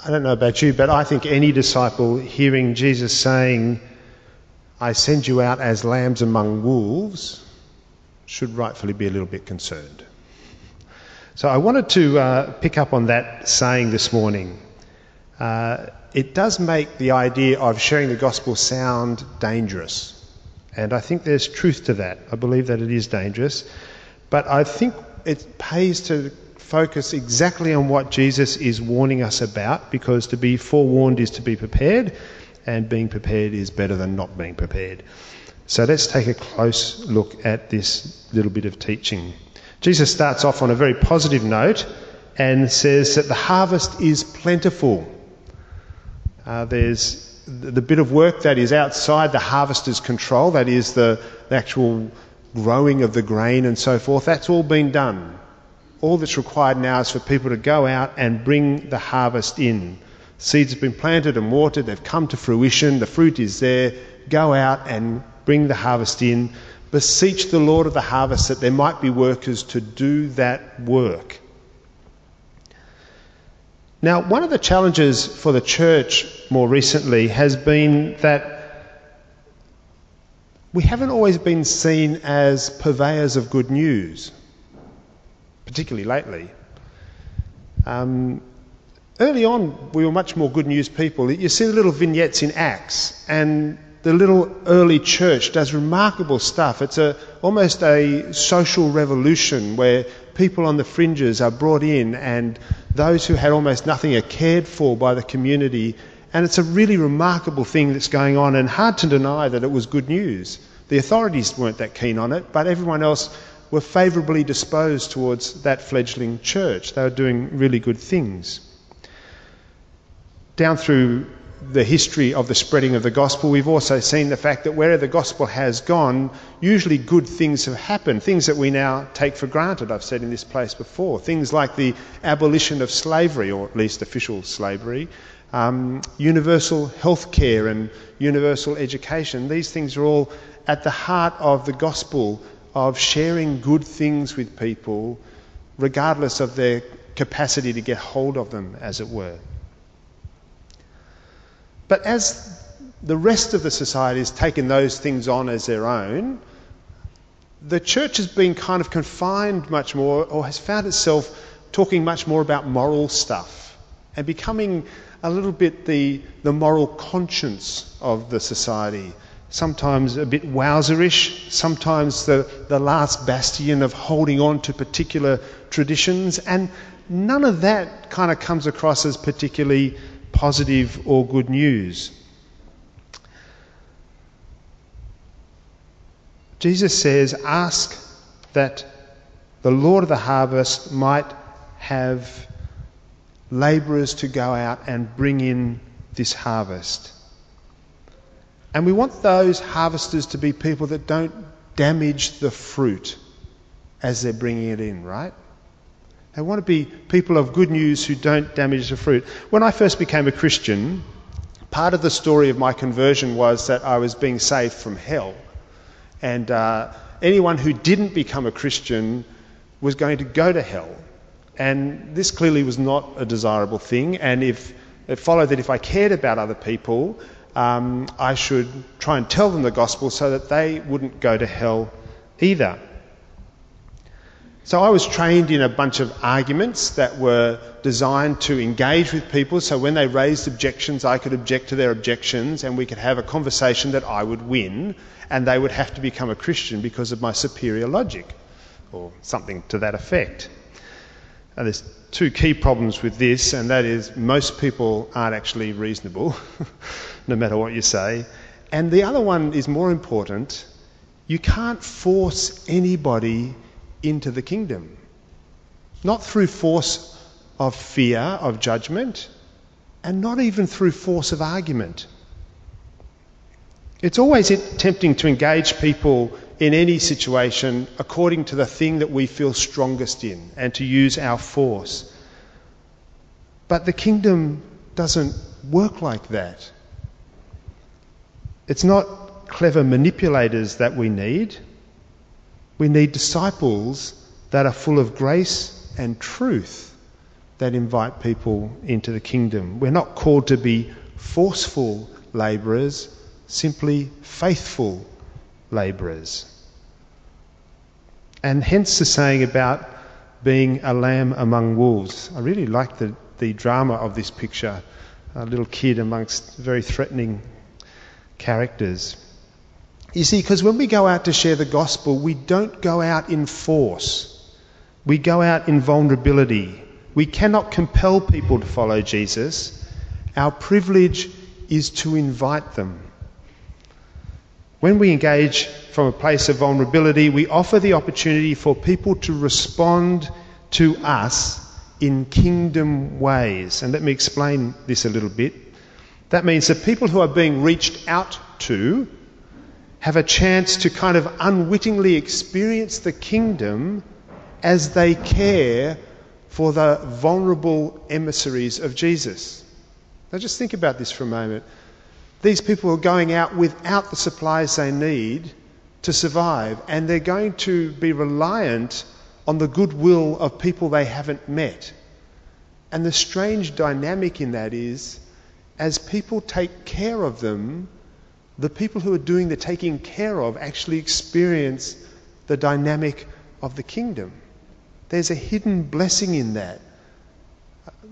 I don't know about you, but I think any disciple hearing Jesus saying, I send you out as lambs among wolves, should rightfully be a little bit concerned. So I wanted to uh, pick up on that saying this morning. Uh, it does make the idea of sharing the gospel sound dangerous. And I think there's truth to that. I believe that it is dangerous. But I think it pays to focus exactly on what Jesus is warning us about because to be forewarned is to be prepared, and being prepared is better than not being prepared. So let's take a close look at this little bit of teaching. Jesus starts off on a very positive note and says that the harvest is plentiful. Uh, there's the bit of work that is outside the harvester's control, that is the, the actual growing of the grain and so forth, that's all been done all that's required now is for people to go out and bring the harvest in. Seeds have been planted and watered, they've come to fruition, the fruit is there. Go out and bring the harvest in. Beseech the Lord of the harvest that there might be workers to do that work. Now, one of the challenges for the church more recently has been that we haven't always been seen as purveyors of good news particularly lately. Um, early on, we were much more good news people. You see the little vignettes in Acts, and the little early church does remarkable stuff. It's a, almost a social revolution where people on the fringes are brought in, and those who had almost nothing are cared for by the community. And it's a really remarkable thing that's going on, and hard to deny that it was good news. The authorities weren't that keen on it, but everyone else were favourably disposed towards that fledgling church. They were doing really good things. Down through the history of the spreading of the gospel, we've also seen the fact that wherever the gospel has gone, usually good things have happened, things that we now take for granted, I've said in this place before. Things like the abolition of slavery, or at least official slavery, um, universal health care and universal education. These things are all at the heart of the gospel of sharing good things with people, regardless of their capacity to get hold of them, as it were. But as the rest of the society has taken those things on as their own, the church has been kind of confined much more, or has found itself talking much more about moral stuff and becoming a little bit the, the moral conscience of the society sometimes a bit wowzerish, sometimes the, the last bastion of holding on to particular traditions, and none of that kind of comes across as particularly positive or good news. Jesus says, Ask that the Lord of the harvest might have labourers to go out and bring in this harvest. And we want those harvesters to be people that don't damage the fruit as they're bringing it in, right? They want to be people of good news who don't damage the fruit. When I first became a Christian, part of the story of my conversion was that I was being saved from hell. And uh, anyone who didn't become a Christian was going to go to hell. And this clearly was not a desirable thing. And if it followed that if I cared about other people, um, I should try and tell them the gospel so that they wouldn't go to hell either. So I was trained in a bunch of arguments that were designed to engage with people so when they raised objections, I could object to their objections and we could have a conversation that I would win and they would have to become a Christian because of my superior logic or something to that effect. There's two key problems with this, and that is most people aren't actually reasonable. no matter what you say. And the other one is more important you can't force anybody into the kingdom. Not through force of fear, of judgment, and not even through force of argument. It's always tempting to engage people in any situation according to the thing that we feel strongest in and to use our force. But the kingdom doesn't work like that. It's not clever manipulators that we need. We need disciples that are full of grace and truth that invite people into the kingdom. We're not called to be forceful labourers, simply faithful labourers. And hence the saying about being a lamb among wolves. I really like the, the drama of this picture. A little kid amongst very threatening characters. You see, because when we go out to share the gospel, we don't go out in force. We go out in vulnerability. We cannot compel people to follow Jesus. Our privilege is to invite them. When we engage from a place of vulnerability, we offer the opportunity for people to respond to us in kingdom ways. And let me explain this a little bit. That means that people who are being reached out to have a chance to kind of unwittingly experience the kingdom as they care for the vulnerable emissaries of Jesus. Now, just think about this for a moment. These people are going out without the supplies they need to survive, and they're going to be reliant on the goodwill of people they haven't met. And the strange dynamic in that is, as people take care of them, the people who are doing the taking care of actually experience the dynamic of the kingdom. There's a hidden blessing in that.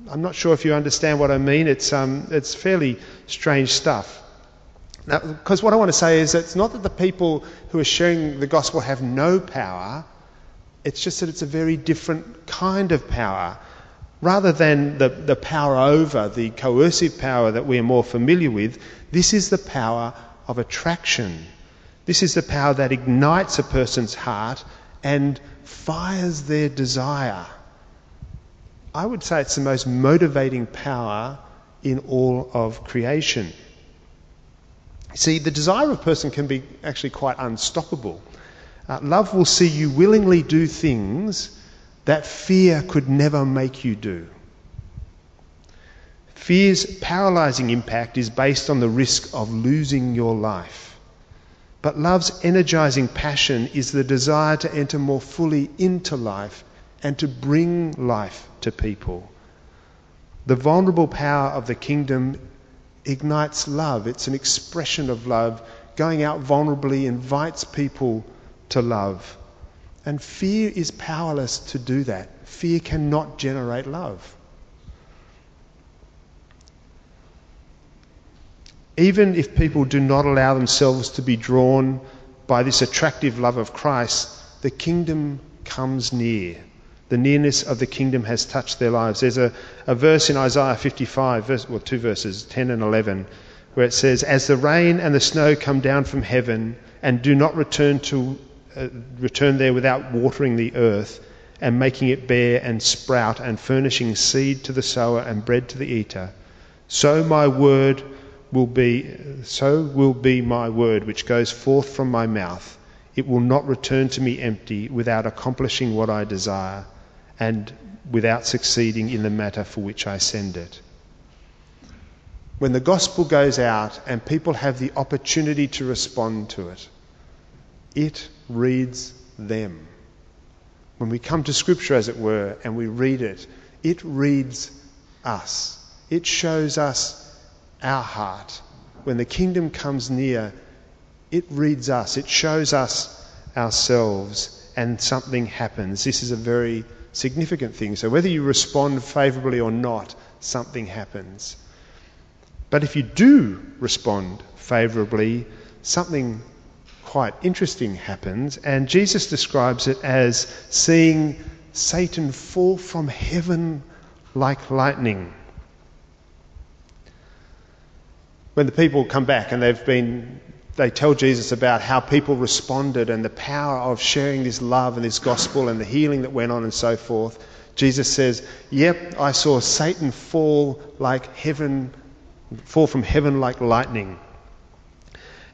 I'm not sure if you understand what I mean. It's, um, it's fairly strange stuff. Because what I want to say is it's not that the people who are sharing the gospel have no power, it's just that it's a very different kind of power. Rather than the, the power over, the coercive power that we are more familiar with, this is the power of attraction. This is the power that ignites a person's heart and fires their desire. I would say it's the most motivating power in all of creation. See, the desire of a person can be actually quite unstoppable. Uh, love will see you willingly do things that fear could never make you do. Fear's paralyzing impact is based on the risk of losing your life. But love's energizing passion is the desire to enter more fully into life and to bring life to people. The vulnerable power of the kingdom ignites love. It's an expression of love. Going out vulnerably invites people to love. And fear is powerless to do that. Fear cannot generate love. Even if people do not allow themselves to be drawn by this attractive love of Christ, the kingdom comes near. The nearness of the kingdom has touched their lives. There's a, a verse in Isaiah 55, verse, well, two verses, 10 and 11, where it says, As the rain and the snow come down from heaven and do not return, to, uh, return there without watering the earth and making it bear and sprout and furnishing seed to the sower and bread to the eater, so my word will be, so will be my word which goes forth from my mouth. It will not return to me empty without accomplishing what I desire and without succeeding in the matter for which I send it. When the gospel goes out and people have the opportunity to respond to it, it reads them. When we come to Scripture, as it were, and we read it, it reads us. It shows us our heart. When the kingdom comes near, it reads us, it shows us ourselves, and something happens. This is a very significant thing. So whether you respond favourably or not, something happens. But if you do respond favourably, something quite interesting happens, and Jesus describes it as seeing Satan fall from heaven like lightning. When the people come back and they've been they tell Jesus about how people responded and the power of sharing this love and this gospel and the healing that went on and so forth. Jesus says, Yep, I saw Satan fall like heaven, fall from heaven like lightning.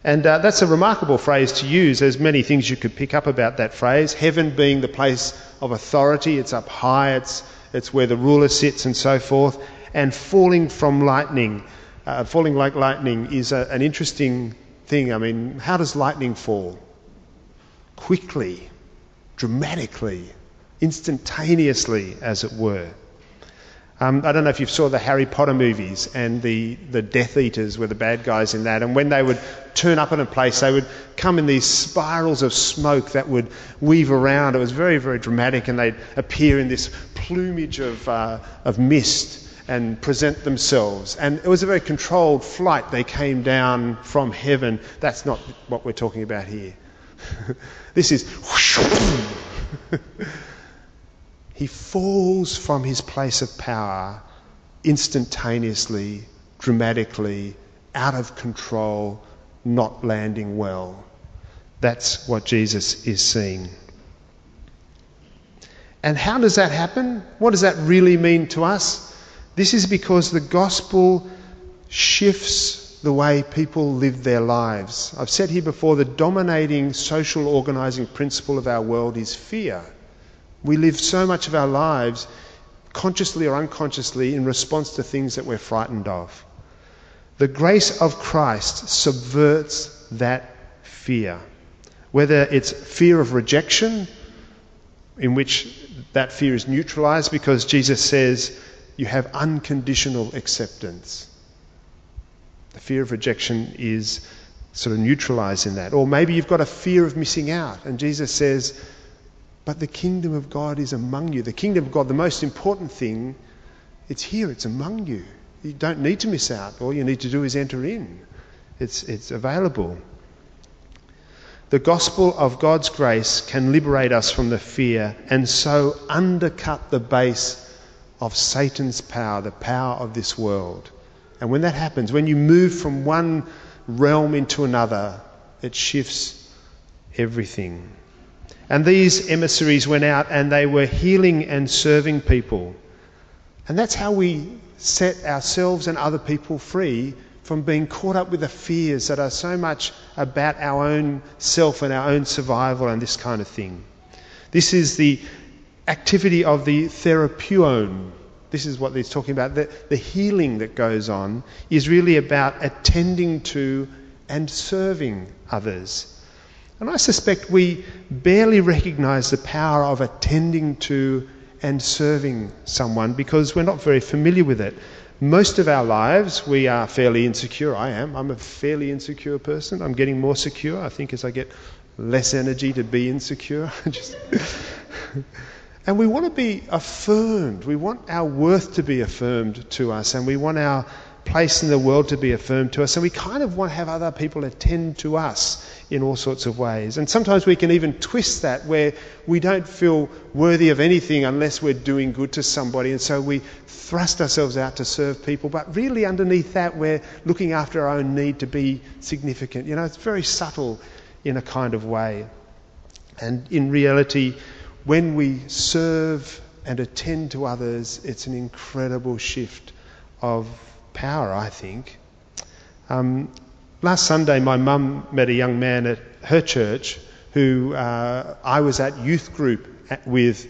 And uh, that's a remarkable phrase to use. There's many things you could pick up about that phrase. Heaven being the place of authority, it's up high, it's, it's where the ruler sits and so forth. And falling from lightning, uh, falling like lightning is a, an interesting thing. I mean, how does lightning fall? Quickly, dramatically, instantaneously, as it were. Um, I don't know if you saw the Harry Potter movies and the, the Death Eaters were the bad guys in that. And when they would turn up in a place, they would come in these spirals of smoke that would weave around. It was very, very dramatic, and they'd appear in this plumage of, uh, of mist and present themselves. And it was a very controlled flight. They came down from heaven. That's not what we're talking about here. this is. he falls from his place of power instantaneously, dramatically, out of control, not landing well. That's what Jesus is seeing. And how does that happen? What does that really mean to us? This is because the gospel shifts the way people live their lives. I've said here before the dominating social organizing principle of our world is fear. We live so much of our lives, consciously or unconsciously, in response to things that we're frightened of. The grace of Christ subverts that fear. Whether it's fear of rejection, in which that fear is neutralized because Jesus says you have unconditional acceptance. The fear of rejection is sort of neutralized in that. Or maybe you've got a fear of missing out, and Jesus says, but the kingdom of God is among you. The kingdom of God, the most important thing, it's here, it's among you. You don't need to miss out. All you need to do is enter in, it's, it's available. The gospel of God's grace can liberate us from the fear and so undercut the base of Satan's power, the power of this world. And when that happens, when you move from one realm into another, it shifts everything. And these emissaries went out and they were healing and serving people. And that's how we set ourselves and other people free from being caught up with the fears that are so much about our own self and our own survival and this kind of thing. This is the activity of the therapeuon. This is what he's talking about. The, the healing that goes on is really about attending to and serving others. And I suspect we barely recognize the power of attending to and serving someone because we're not very familiar with it. Most of our lives, we are fairly insecure. I am. I'm a fairly insecure person. I'm getting more secure, I think, as I get less energy to be insecure. and we want to be affirmed. We want our worth to be affirmed to us, and we want our place in the world to be affirmed to us. And we kind of want to have other people attend to us in all sorts of ways. And sometimes we can even twist that where we don't feel worthy of anything unless we're doing good to somebody. And so we thrust ourselves out to serve people. But really, underneath that, we're looking after our own need to be significant. You know, it's very subtle in a kind of way. And in reality, when we serve and attend to others, it's an incredible shift of power, I think. Um, last Sunday, my mum met a young man at her church who uh, I was at youth group at, with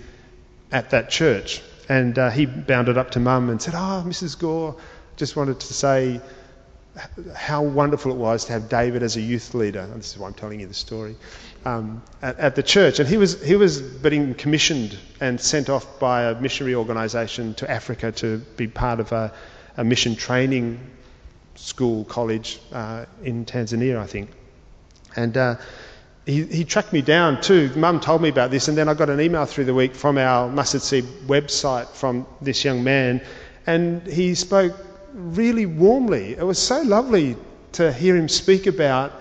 at that church. And uh, he bounded up to mum and said, Oh, Mrs. Gore, just wanted to say how wonderful it was to have David as a youth leader. And this is why I'm telling you the story. Um, at, at, the church. And he was, he was being commissioned and sent off by a missionary organisation to Africa to be part of a, a mission training school, college uh, in Tanzania, I think. And uh, he, he, tracked me down too. Mum told me about this, and then I got an email through the week from our Mustard Seed website from this young man, and he spoke really warmly. It was so lovely to hear him speak about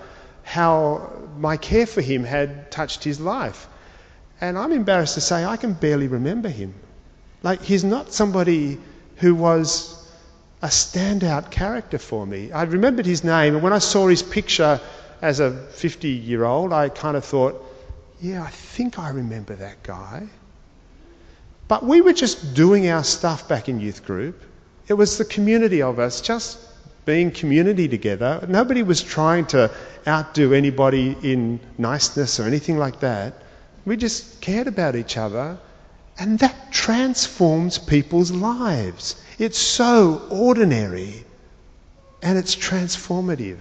how my care for him had touched his life. And I'm embarrassed to say I can barely remember him. Like, he's not somebody who was a standout character for me. I remembered his name, and when I saw his picture as a 50 year old, I kind of thought, yeah, I think I remember that guy. But we were just doing our stuff back in youth group. It was the community of us just being community together. Nobody was trying to outdo anybody in niceness or anything like that. We just cared about each other, and that transforms people's lives. It's so ordinary and it's transformative.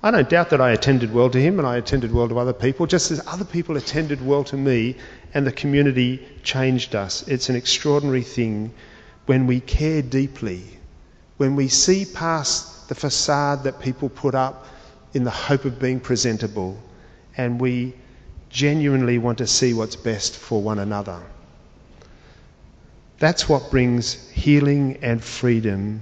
I don't doubt that I attended well to him and I attended well to other people, just as other people attended well to me and the community changed us. It's an extraordinary thing when we care deeply, when we see past the facade that people put up in the hope of being presentable, and we genuinely want to see what's best for one another. That's what brings healing and freedom.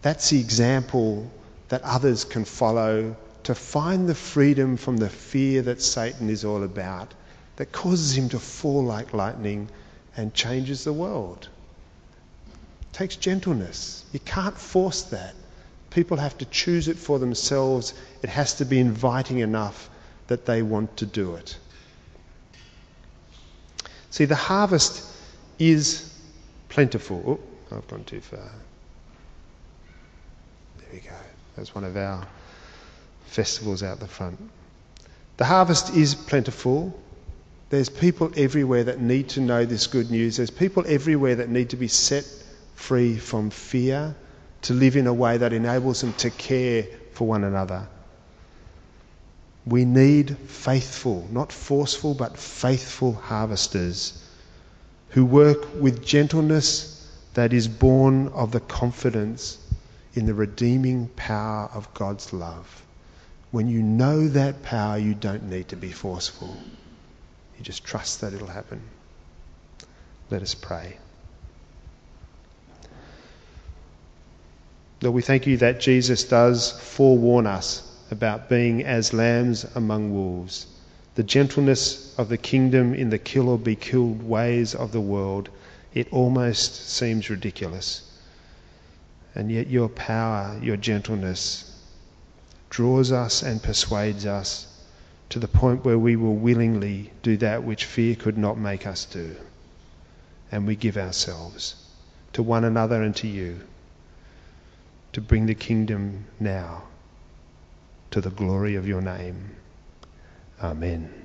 That's the example that others can follow to find the freedom from the fear that Satan is all about, that causes him to fall like lightning and changes the world. It takes gentleness. You can't force that. People have to choose it for themselves. It has to be inviting enough that they want to do it. See, the harvest is plentiful. Oh, I've gone too far. There we go. That's one of our festivals out the front. The harvest is plentiful. There's people everywhere that need to know this good news. There's people everywhere that need to be set free from fear, to live in a way that enables them to care for one another. We need faithful, not forceful, but faithful harvesters who work with gentleness that is born of the confidence in the redeeming power of God's love. When you know that power, you don't need to be forceful. You just trust that it'll happen. Let us pray. Lord, we thank you that Jesus does forewarn us about being as lambs among wolves the gentleness of the kingdom in the kill or be killed ways of the world, it almost seems ridiculous. And yet, your power, your gentleness, draws us and persuades us to the point where we will willingly do that which fear could not make us do. And we give ourselves to one another and to you to bring the kingdom now to the glory of your name. Amen.